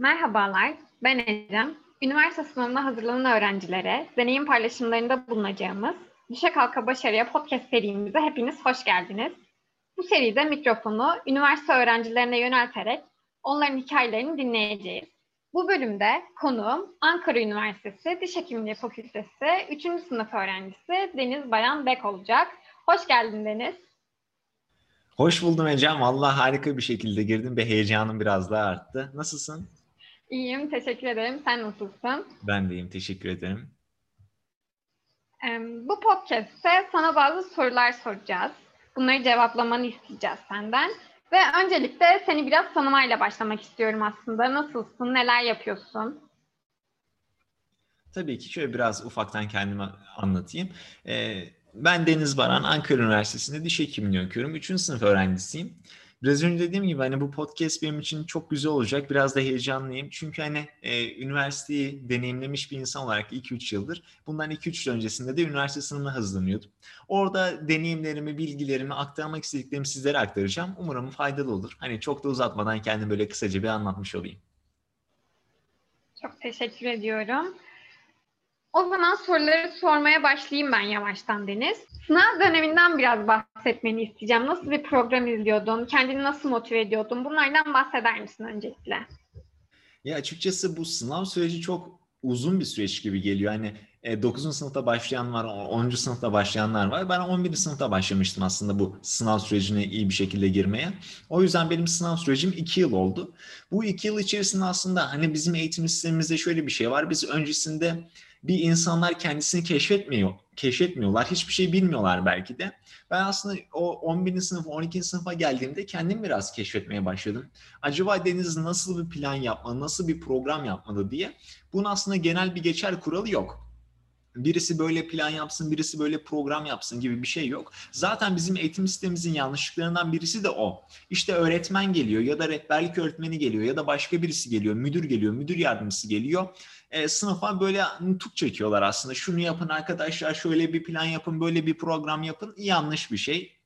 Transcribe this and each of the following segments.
Merhabalar, ben Ecem. Üniversite sınavına hazırlanan öğrencilere deneyim paylaşımlarında bulunacağımız Düşe Kalka Başarıya podcast serimize hepiniz hoş geldiniz. Bu seride mikrofonu üniversite öğrencilerine yönelterek onların hikayelerini dinleyeceğiz. Bu bölümde konuğum Ankara Üniversitesi Diş Hekimliği Fakültesi 3. sınıf öğrencisi Deniz Bayan Bek olacak. Hoş geldin Deniz. Hoş buldum Ecem. Valla harika bir şekilde girdim ve heyecanım biraz daha arttı. Nasılsın? İyiyim, teşekkür ederim. Sen nasılsın? Ben de iyiyim, teşekkür ederim. Bu podcast'te sana bazı sorular soracağız. Bunları cevaplamanı isteyeceğiz senden. Ve öncelikle seni biraz tanımayla başlamak istiyorum aslında. Nasılsın, neler yapıyorsun? Tabii ki şöyle biraz ufaktan kendimi anlatayım. Ee, ben Deniz Baran, Ankara Üniversitesi'nde diş hekimliği okuyorum. Üçüncü sınıf öğrencisiyim. Biraz önce dediğim gibi hani bu podcast benim için çok güzel olacak. Biraz da heyecanlıyım. Çünkü hani e, üniversiteyi deneyimlemiş bir insan olarak 2-3 yıldır bundan 2-3 yıl öncesinde de üniversite sınavına hazırlanıyordum. Orada deneyimlerimi, bilgilerimi, aktarmak istediklerimi sizlere aktaracağım. Umarım faydalı olur. Hani çok da uzatmadan kendimi böyle kısaca bir anlatmış olayım. Çok teşekkür ediyorum. O zaman soruları sormaya başlayayım ben yavaştan Deniz. Sınav döneminden biraz bahsetmeni isteyeceğim. Nasıl bir program izliyordun? Kendini nasıl motive ediyordun? Bunlardan bahseder misin öncelikle? Ya açıkçası bu sınav süreci çok uzun bir süreç gibi geliyor. Hani 9. E, sınıfta başlayan var, 10. sınıfta başlayanlar var. Ben 11. sınıfta başlamıştım aslında bu sınav sürecine iyi bir şekilde girmeye. O yüzden benim sınav sürecim 2 yıl oldu. Bu 2 yıl içerisinde aslında hani bizim eğitim sistemimizde şöyle bir şey var. Biz öncesinde bir insanlar kendisini keşfetmiyor, keşfetmiyorlar. Hiçbir şey bilmiyorlar belki de. Ben aslında o 11. sınıf, 12. sınıfa geldiğimde kendim biraz keşfetmeye başladım. Acaba Deniz nasıl bir plan yapmalı, nasıl bir program yapmalı diye. Bunun aslında genel bir geçer kuralı yok birisi böyle plan yapsın, birisi böyle program yapsın gibi bir şey yok. Zaten bizim eğitim sistemimizin yanlışlıklarından birisi de o. İşte öğretmen geliyor ya da rehberlik öğretmeni geliyor ya da başka birisi geliyor, müdür geliyor, müdür yardımcısı geliyor. E, sınıfa böyle nutuk çekiyorlar aslında. Şunu yapın arkadaşlar, şöyle bir plan yapın, böyle bir program yapın. Yanlış bir şey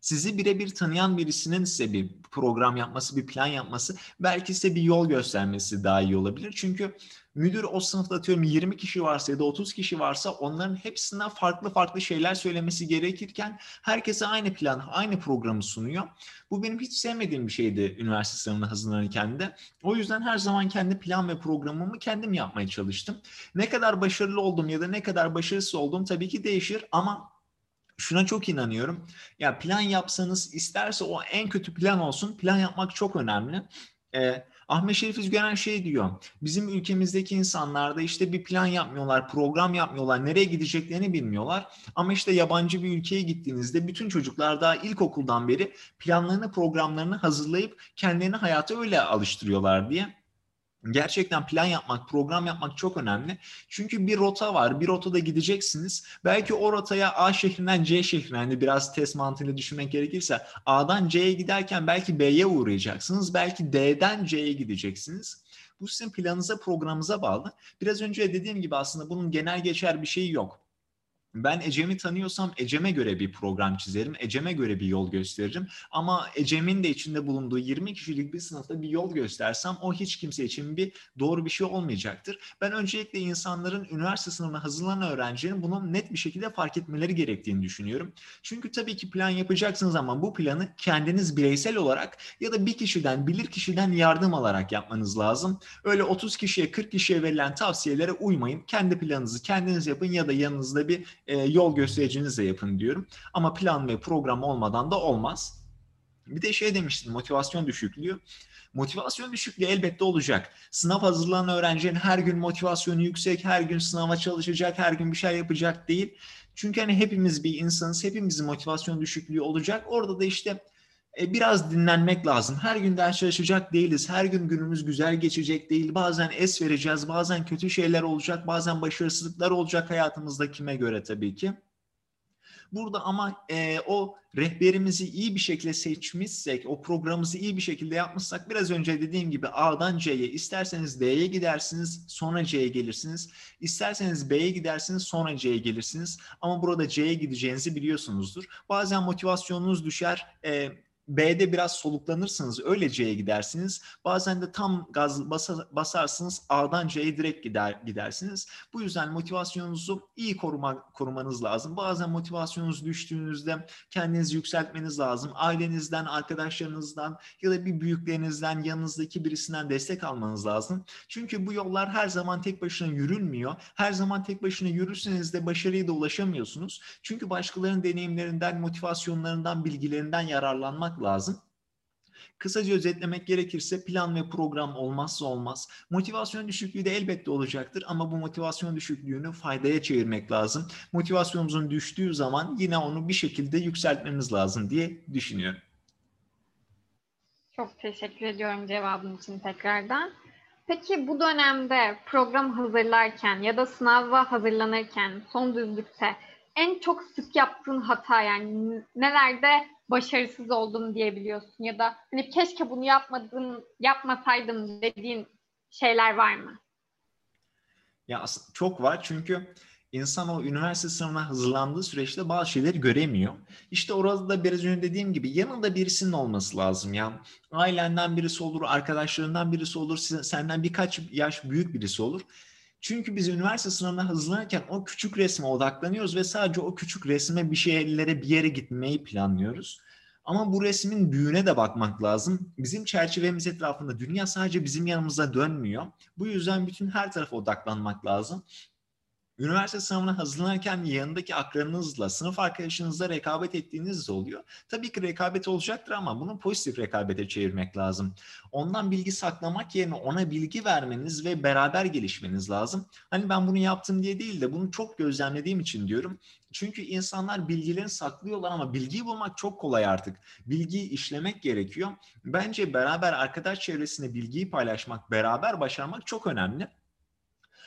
sizi birebir tanıyan birisinin size bir program yapması, bir plan yapması, belki size bir yol göstermesi daha iyi olabilir. Çünkü müdür o sınıfta atıyorum 20 kişi varsa ya da 30 kişi varsa onların hepsinden farklı farklı şeyler söylemesi gerekirken herkese aynı plan, aynı programı sunuyor. Bu benim hiç sevmediğim bir şeydi üniversite sınavına hazırlanırken de. O yüzden her zaman kendi plan ve programımı kendim yapmaya çalıştım. Ne kadar başarılı oldum ya da ne kadar başarısız oldum tabii ki değişir ama şuna çok inanıyorum. Ya plan yapsanız isterse o en kötü plan olsun. Plan yapmak çok önemli. Ee, Ahmet Şerif Üzgören şey diyor. Bizim ülkemizdeki insanlar da işte bir plan yapmıyorlar, program yapmıyorlar, nereye gideceklerini bilmiyorlar. Ama işte yabancı bir ülkeye gittiğinizde bütün çocuklar daha ilkokuldan beri planlarını, programlarını hazırlayıp kendilerini hayata öyle alıştırıyorlar diye. Gerçekten plan yapmak, program yapmak çok önemli. Çünkü bir rota var. Bir rotada gideceksiniz. Belki o rotaya A şehrinden C şehrine hani biraz test mantığıyla düşünmek gerekirse A'dan C'ye giderken belki B'ye uğrayacaksınız. Belki D'den C'ye gideceksiniz. Bu sizin planınıza, programınıza bağlı. Biraz önce dediğim gibi aslında bunun genel geçer bir şeyi yok. Ben Ecem'i tanıyorsam Ecem'e göre bir program çizerim. Ecem'e göre bir yol gösteririm. Ama Ecem'in de içinde bulunduğu 20 kişilik bir sınıfta bir yol göstersem o hiç kimse için bir doğru bir şey olmayacaktır. Ben öncelikle insanların üniversite sınavına hazırlanan öğrencilerin bunu net bir şekilde fark etmeleri gerektiğini düşünüyorum. Çünkü tabii ki plan yapacaksınız ama bu planı kendiniz bireysel olarak ya da bir kişiden, bilir kişiden yardım alarak yapmanız lazım. Öyle 30 kişiye, 40 kişiye verilen tavsiyelere uymayın. Kendi planınızı kendiniz yapın ya da yanınızda bir e, yol göstericinizle yapın diyorum. Ama plan ve program olmadan da olmaz. Bir de şey demiştim motivasyon düşüklüğü. Motivasyon düşüklüğü elbette olacak. Sınav hazırlanan öğrencinin her gün motivasyonu yüksek, her gün sınava çalışacak, her gün bir şey yapacak değil. Çünkü hani hepimiz bir insanız, hepimizin motivasyon düşüklüğü olacak. Orada da işte e, biraz dinlenmek lazım. Her gün ders çalışacak değiliz. Her gün günümüz güzel geçecek değil. Bazen es vereceğiz, bazen kötü şeyler olacak, bazen başarısızlıklar olacak hayatımızda kime göre tabii ki. Burada ama e, o rehberimizi iyi bir şekilde seçmişsek, o programımızı iyi bir şekilde yapmışsak biraz önce dediğim gibi A'dan C'ye isterseniz D'ye gidersiniz sonra C'ye gelirsiniz. İsterseniz B'ye gidersiniz sonra C'ye gelirsiniz. Ama burada C'ye gideceğinizi biliyorsunuzdur. Bazen motivasyonunuz düşer. E, B'de biraz soluklanırsınız öyle C'ye gidersiniz. Bazen de tam gaz basarsınız A'dan C'ye direkt gider gidersiniz. Bu yüzden motivasyonunuzu iyi koruma, korumanız lazım. Bazen motivasyonunuz düştüğünüzde kendinizi yükseltmeniz lazım. Ailenizden, arkadaşlarınızdan ya da bir büyüklerinizden, yanınızdaki birisinden destek almanız lazım. Çünkü bu yollar her zaman tek başına yürünmüyor. Her zaman tek başına yürürseniz de başarıya da ulaşamıyorsunuz. Çünkü başkalarının deneyimlerinden, motivasyonlarından, bilgilerinden yararlanmak lazım. Kısaca özetlemek gerekirse plan ve program olmazsa olmaz. Motivasyon düşüklüğü de elbette olacaktır ama bu motivasyon düşüklüğünü faydaya çevirmek lazım. Motivasyonumuzun düştüğü zaman yine onu bir şekilde yükseltmemiz lazım diye düşünüyorum. Çok teşekkür ediyorum cevabın için tekrardan. Peki bu dönemde program hazırlarken ya da sınava hazırlanırken son düzlükte en çok sık yaptığın hata yani nelerde başarısız oldum diyebiliyorsun ya da hani keşke bunu yapmadım, yapmasaydım dediğin şeyler var mı? Ya çok var çünkü insan o üniversite sınavına hazırlandığı süreçte bazı şeyleri göremiyor. İşte orada da biraz önce dediğim gibi yanında birisinin olması lazım ya. Ailenden birisi olur, arkadaşlarından birisi olur, senden birkaç yaş büyük birisi olur. Çünkü biz üniversite sınavına hazırlanırken o küçük resme odaklanıyoruz ve sadece o küçük resme bir şeylere bir yere gitmeyi planlıyoruz. Ama bu resmin büyüğüne de bakmak lazım. Bizim çerçevemiz etrafında dünya sadece bizim yanımıza dönmüyor. Bu yüzden bütün her tarafa odaklanmak lazım. Üniversite sınavına hazırlanırken yanındaki akranınızla, sınıf arkadaşınızla rekabet ettiğiniz oluyor. Tabii ki rekabet olacaktır ama bunu pozitif rekabete çevirmek lazım. Ondan bilgi saklamak yerine ona bilgi vermeniz ve beraber gelişmeniz lazım. Hani ben bunu yaptım diye değil de bunu çok gözlemlediğim için diyorum. Çünkü insanlar bilgilerini saklıyorlar ama bilgiyi bulmak çok kolay artık. Bilgiyi işlemek gerekiyor. Bence beraber arkadaş çevresinde bilgiyi paylaşmak, beraber başarmak çok önemli.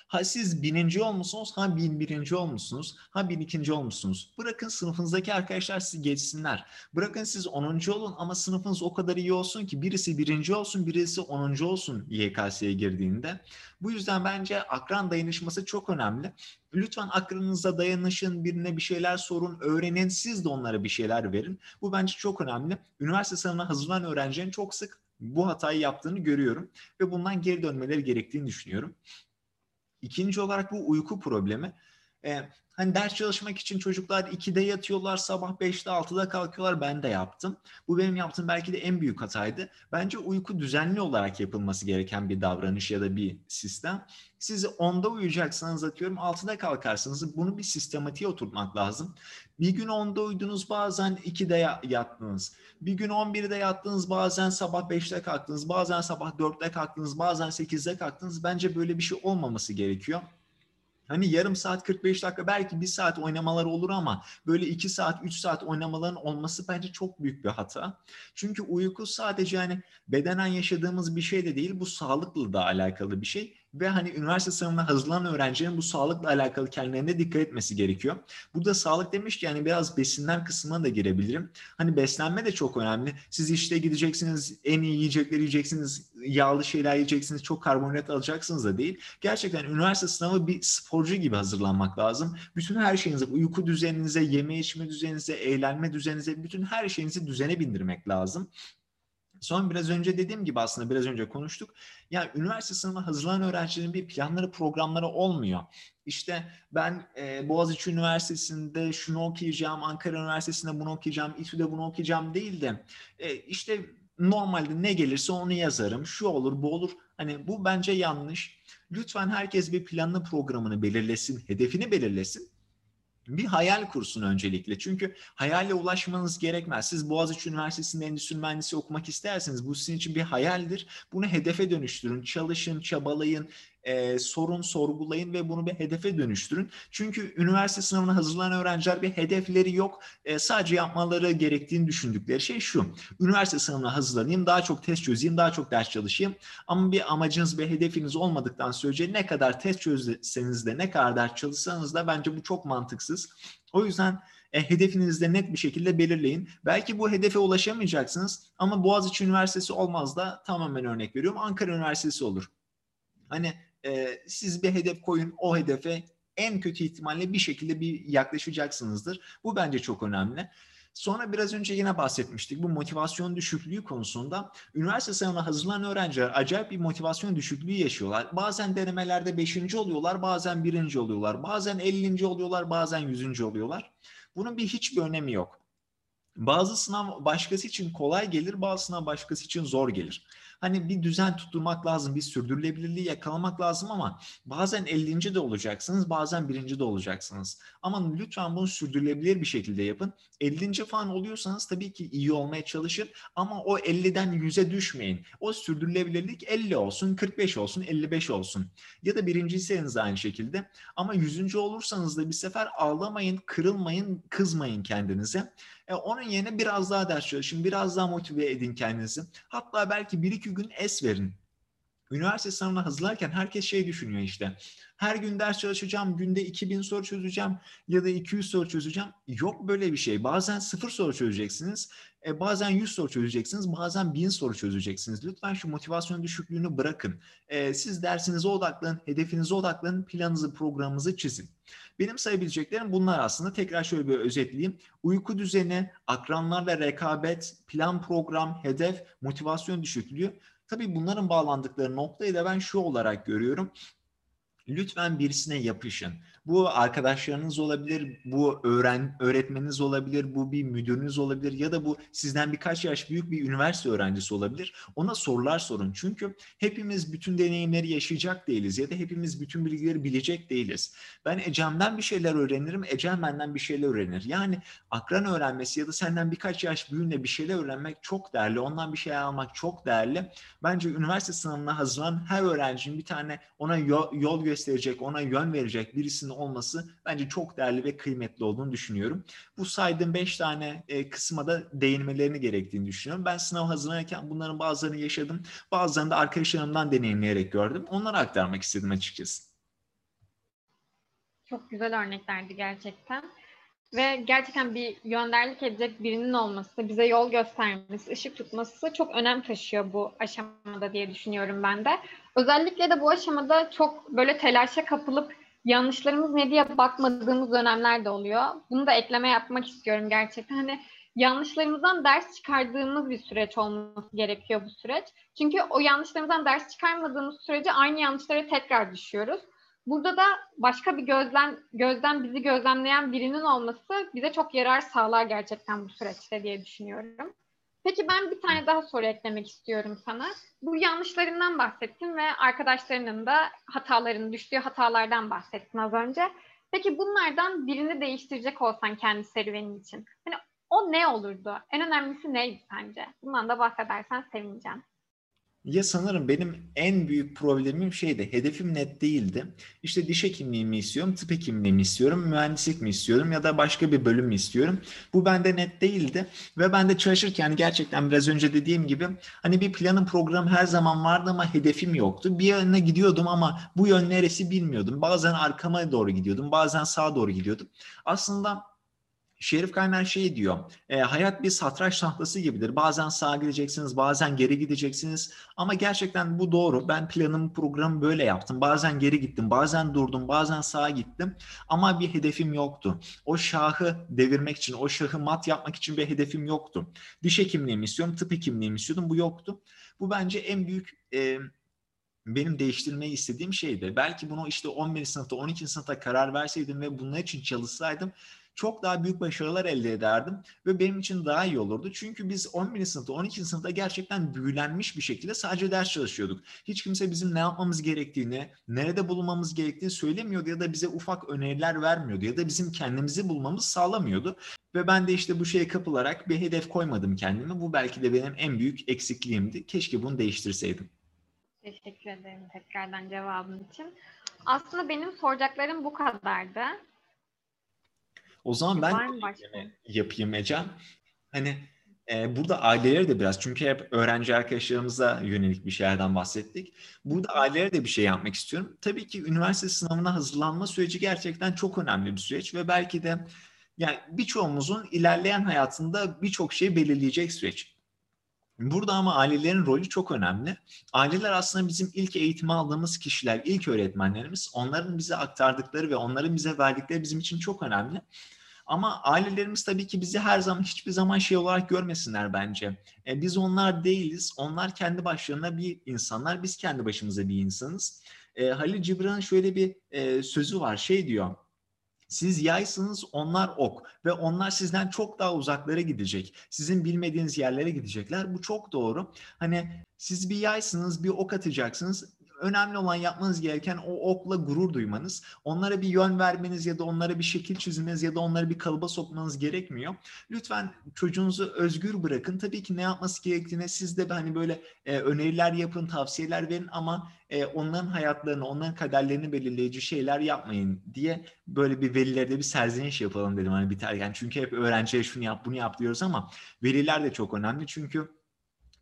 Ha siz bininci olmuşsunuz, ha bin birinci olmuşsunuz, ha bin ikinci olmuşsunuz. Bırakın sınıfınızdaki arkadaşlar sizi geçsinler. Bırakın siz onuncu olun ama sınıfınız o kadar iyi olsun ki birisi birinci olsun, birisi onuncu olsun YKS'ye girdiğinde. Bu yüzden bence akran dayanışması çok önemli. Lütfen akranınıza dayanışın, birine bir şeyler sorun, öğrenin, siz de onlara bir şeyler verin. Bu bence çok önemli. Üniversite sınavına hazırlanan öğrencilerin çok sık bu hatayı yaptığını görüyorum ve bundan geri dönmeleri gerektiğini düşünüyorum. İkinci olarak bu uyku problemi. Ee, hani ders çalışmak için çocuklar 2'de yatıyorlar, sabah 5'te 6'da kalkıyorlar. Ben de yaptım. Bu benim yaptığım belki de en büyük hataydı. Bence uyku düzenli olarak yapılması gereken bir davranış ya da bir sistem. Siz 10'da uyuyacaksanız atıyorum 6'da kalkarsınız. Bunu bir sistematiğe oturtmak lazım. Bir gün 10'da uyudunuz bazen 2'de yattınız. Bir gün 11'de yattınız bazen sabah 5'te kalktınız. Bazen sabah 4'te kalktınız. Bazen 8'de kalktınız. Bence böyle bir şey olmaması gerekiyor. Hani yarım saat 45 dakika belki bir saat oynamalar olur ama böyle 2 saat 3 saat oynamaların olması bence çok büyük bir hata. Çünkü uyku sadece hani bedenen yaşadığımız bir şey de değil bu sağlıkla da alakalı bir şey ve hani üniversite sınavına hazırlanan öğrencilerin bu sağlıkla alakalı kendilerine dikkat etmesi gerekiyor. Burada sağlık demiş yani biraz besinler kısmına da girebilirim. Hani beslenme de çok önemli. Siz işte gideceksiniz, en iyi yiyecekleri yiyeceksiniz, yağlı şeyler yiyeceksiniz, çok karbonhidrat alacaksınız da değil. Gerçekten üniversite sınavı bir sporcu gibi hazırlanmak lazım. Bütün her şeyinize, uyku düzeninize, yeme içme düzeninize, eğlenme düzeninize, bütün her şeyinizi düzene bindirmek lazım. Son biraz önce dediğim gibi aslında biraz önce konuştuk. Ya üniversite sınavına hazırlanan öğrencilerin bir planları, programları olmuyor. İşte ben e, Boğaziçi Üniversitesi'nde şunu okuyacağım, Ankara Üniversitesi'nde bunu okuyacağım, İTÜ'de bunu okuyacağım değil de e, işte normalde ne gelirse onu yazarım. Şu olur, bu olur. Hani bu bence yanlış. Lütfen herkes bir planlı programını belirlesin, hedefini belirlesin bir hayal kursun öncelikle. Çünkü hayalle ulaşmanız gerekmez. Siz Boğaziçi Üniversitesi'nde endüstri mühendisi okumak isterseniz bu sizin için bir hayaldir. Bunu hedefe dönüştürün, çalışın, çabalayın, e, sorun, sorgulayın ve bunu bir hedefe dönüştürün. Çünkü üniversite sınavına hazırlanan öğrenciler bir hedefleri yok. E, sadece yapmaları gerektiğini düşündükleri şey şu. Üniversite sınavına hazırlanayım, daha çok test çözeyim, daha çok ders çalışayım. Ama bir amacınız ve hedefiniz olmadıktan sürece ne kadar test çözseniz de ne kadar ders çalışsanız da bence bu çok mantıksız. O yüzden e, hedefinizi de net bir şekilde belirleyin. Belki bu hedefe ulaşamayacaksınız ama Boğaziçi Üniversitesi olmaz da tamamen örnek veriyorum Ankara Üniversitesi olur. Hani e, siz bir hedef koyun o hedefe en kötü ihtimalle bir şekilde bir yaklaşacaksınızdır. Bu bence çok önemli. Sonra biraz önce yine bahsetmiştik bu motivasyon düşüklüğü konusunda. Üniversite sınavına hazırlanan öğrenciler acayip bir motivasyon düşüklüğü yaşıyorlar. Bazen denemelerde 5. oluyorlar, bazen 1. oluyorlar, bazen 50. oluyorlar, bazen 100. oluyorlar. Bunun bir hiçbir önemi yok. Bazı sınav başkası için kolay gelir, bazı sınav başkası için zor gelir. Hani bir düzen tutturmak lazım, bir sürdürülebilirliği yakalamak lazım ama bazen 50. de olacaksınız, bazen 1. de olacaksınız. Ama lütfen bunu sürdürülebilir bir şekilde yapın. 50. falan oluyorsanız tabii ki iyi olmaya çalışın ama o 50'den 100'e düşmeyin. O sürdürülebilirlik 50 olsun, 45 olsun, 55 olsun. Ya da birinciyseniz aynı şekilde. Ama 100. olursanız da bir sefer ağlamayın, kırılmayın, kızmayın kendinize. E, onun yerine biraz daha ders çalışın, biraz daha motive edin kendinizi. Hatta belki bir iki gün es verin. Üniversite sınavına hazırlarken herkes şey düşünüyor işte. Her gün ders çalışacağım, günde 2000 soru çözeceğim ya da 200 soru çözeceğim. Yok böyle bir şey. Bazen sıfır soru çözeceksiniz, e, bazen 100 soru çözeceksiniz, bazen 1000 soru çözeceksiniz. Lütfen şu motivasyon düşüklüğünü bırakın. E, siz dersinize odaklanın, hedefinize odaklanın, planınızı, programınızı çizin. Benim sayabileceklerim bunlar aslında. Tekrar şöyle bir özetleyeyim. Uyku düzeni, akranlarla rekabet, plan program, hedef, motivasyon düşüklüğü. Tabii bunların bağlandıkları noktayı da ben şu olarak görüyorum. Lütfen birisine yapışın. Bu arkadaşlarınız olabilir, bu öğren öğretmeniniz olabilir, bu bir müdürünüz olabilir ya da bu sizden birkaç yaş büyük bir üniversite öğrencisi olabilir. Ona sorular sorun. Çünkü hepimiz bütün deneyimleri yaşayacak değiliz ya da hepimiz bütün bilgileri bilecek değiliz. Ben Ecem'den bir şeyler öğrenirim, Ecem benden bir şeyler öğrenir. Yani akran öğrenmesi ya da senden birkaç yaş büyüğünle bir şeyler öğrenmek çok değerli. Ondan bir şey almak çok değerli. Bence üniversite sınavına hazırlanan her öğrencinin bir tane ona yol gösterecek, ona yön verecek birisinin olması bence çok değerli ve kıymetli olduğunu düşünüyorum. Bu saydığım beş tane e, kısma da değinmelerini gerektiğini düşünüyorum. Ben sınav hazırlanırken bunların bazılarını yaşadım. Bazılarını da arkadaşlarımdan deneyimleyerek gördüm. Onları aktarmak istedim açıkçası. Çok güzel örneklerdi gerçekten. Ve gerçekten bir yönderlik edecek birinin olması, bize yol göstermesi, ışık tutması çok önem taşıyor bu aşamada diye düşünüyorum ben de. Özellikle de bu aşamada çok böyle telaşa kapılıp yanlışlarımız ne diye bakmadığımız dönemler de oluyor. Bunu da ekleme yapmak istiyorum gerçekten. Hani yanlışlarımızdan ders çıkardığımız bir süreç olması gerekiyor bu süreç. Çünkü o yanlışlarımızdan ders çıkarmadığımız sürece aynı yanlışlara tekrar düşüyoruz. Burada da başka bir gözlem, gözden bizi gözlemleyen birinin olması bize çok yarar sağlar gerçekten bu süreçte diye düşünüyorum. Peki ben bir tane daha soru eklemek istiyorum sana. Bu yanlışlarından bahsettin ve arkadaşlarının da hatalarını, düştüğü hatalardan bahsettin az önce. Peki bunlardan birini değiştirecek olsan kendi serüvenin için. Hani o ne olurdu? En önemlisi neydi sence? Bundan da bahsedersen sevineceğim. Ya sanırım benim en büyük problemim şeydi, hedefim net değildi. İşte diş hekimliği mi istiyorum, tıp hekimliği mi istiyorum, mühendislik mi istiyorum ya da başka bir bölüm mü istiyorum? Bu bende net değildi ve ben de çalışırken gerçekten biraz önce dediğim gibi hani bir planın program her zaman vardı ama hedefim yoktu. Bir yöne gidiyordum ama bu yön neresi bilmiyordum. Bazen arkama doğru gidiyordum, bazen sağa doğru gidiyordum. Aslında Şerif Kaynar şey diyor, e, hayat bir satranç tahtası gibidir. Bazen sağa gideceksiniz, bazen geri gideceksiniz. Ama gerçekten bu doğru. Ben planımı, programı böyle yaptım. Bazen geri gittim, bazen durdum, bazen sağa gittim. Ama bir hedefim yoktu. O şahı devirmek için, o şahı mat yapmak için bir hedefim yoktu. Diş hekimliği mi istiyorum, tıp hekimliği mi istiyordum? Bu yoktu. Bu bence en büyük... E, benim değiştirmeyi istediğim şeydi. Belki bunu işte 11. sınıfta, 12. sınıfta karar verseydim ve bunun için çalışsaydım çok daha büyük başarılar elde ederdim ve benim için daha iyi olurdu. Çünkü biz 11. sınıfta, 12. sınıfta gerçekten büyülenmiş bir şekilde sadece ders çalışıyorduk. Hiç kimse bizim ne yapmamız gerektiğini, nerede bulunmamız gerektiğini söylemiyordu ya da bize ufak öneriler vermiyordu ya da bizim kendimizi bulmamız sağlamıyordu. Ve ben de işte bu şeye kapılarak bir hedef koymadım kendime. Bu belki de benim en büyük eksikliğimdi. Keşke bunu değiştirseydim. Teşekkür ederim tekrardan cevabın için. Aslında benim soracaklarım bu kadardı. O zaman ben yapayım Ecem. Hani e, burada aileleri de biraz çünkü hep öğrenci arkadaşlarımıza yönelik bir şeylerden bahsettik. Burada ailelere de bir şey yapmak istiyorum. Tabii ki üniversite sınavına hazırlanma süreci gerçekten çok önemli bir süreç ve belki de yani birçoğumuzun ilerleyen hayatında birçok şey belirleyecek süreç. Burada ama ailelerin rolü çok önemli. Aileler aslında bizim ilk eğitim aldığımız kişiler, ilk öğretmenlerimiz. Onların bize aktardıkları ve onların bize verdikleri bizim için çok önemli. Ama ailelerimiz tabii ki bizi her zaman hiçbir zaman şey olarak görmesinler bence. E, biz onlar değiliz. Onlar kendi başlarına bir insanlar. Biz kendi başımıza bir insanız. E, Halil Cibran'ın şöyle bir e, sözü var. Şey diyor. Siz yaysınız, onlar ok ve onlar sizden çok daha uzaklara gidecek. Sizin bilmediğiniz yerlere gidecekler. Bu çok doğru. Hani siz bir yaysınız, bir ok atacaksınız önemli olan yapmanız gereken o okla gurur duymanız. Onlara bir yön vermeniz ya da onlara bir şekil çizmeniz ya da onları bir kalıba sokmanız gerekmiyor. Lütfen çocuğunuzu özgür bırakın. Tabii ki ne yapması gerektiğine siz de hani böyle e, öneriler yapın, tavsiyeler verin ama e, onların hayatlarını, onların kaderlerini belirleyici şeyler yapmayın diye böyle bir velilerde bir serzeniş yapalım dedim hani biterken. Çünkü hep öğrenciye şunu yap, bunu yap diyoruz ama veliler de çok önemli çünkü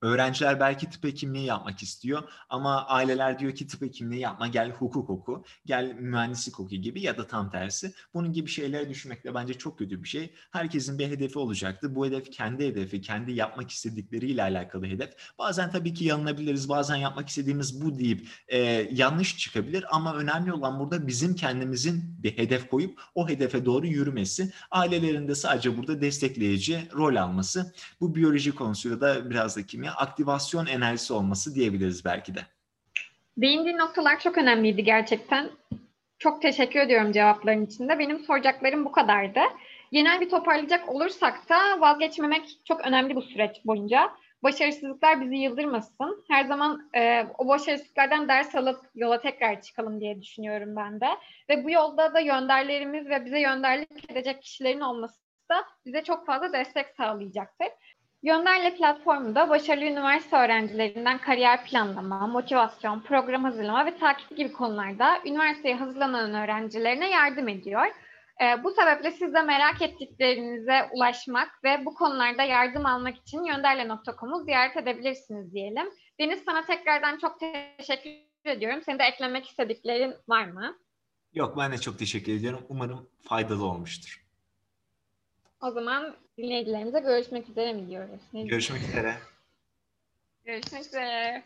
Öğrenciler belki tıp hekimliği yapmak istiyor ama aileler diyor ki tıp hekimliği yapma gel hukuk oku, gel mühendislik oku gibi ya da tam tersi. Bunun gibi şeyleri düşünmek de bence çok kötü bir şey. Herkesin bir hedefi olacaktı. Bu hedef kendi hedefi, kendi yapmak istedikleriyle alakalı hedef. Bazen tabii ki yanılabiliriz, bazen yapmak istediğimiz bu deyip e, yanlış çıkabilir ama önemli olan burada bizim kendimizin bir hedef koyup o hedefe doğru yürümesi. Ailelerin de sadece burada destekleyici rol alması. Bu biyoloji konusuyla da biraz da kimya aktivasyon enerjisi olması diyebiliriz belki de. Değindiğin noktalar çok önemliydi gerçekten. Çok teşekkür ediyorum cevapların içinde. Benim soracaklarım bu kadardı. Genel bir toparlayacak olursak da vazgeçmemek çok önemli bu süreç boyunca. Başarısızlıklar bizi yıldırmasın. Her zaman e, o başarısızlıklardan ders alıp yola tekrar çıkalım diye düşünüyorum ben de. Ve bu yolda da yönderlerimiz ve bize yönderlik edecek kişilerin olması da bize çok fazla destek sağlayacaktır. Yönderle platformunda başarılı üniversite öğrencilerinden kariyer planlama, motivasyon, program hazırlama ve takip gibi konularda üniversiteye hazırlanan öğrencilerine yardım ediyor. Ee, bu sebeple siz de merak ettiklerinize ulaşmak ve bu konularda yardım almak için yönderle.com'u ziyaret edebilirsiniz diyelim. Deniz sana tekrardan çok teşekkür ediyorum. Senin de eklemek istediklerin var mı? Yok ben de çok teşekkür ediyorum. Umarım faydalı olmuştur. O zaman dinleyicilerimize görüşmek üzere mi diyoruz? Görüşmek üzere. Görüşmek üzere.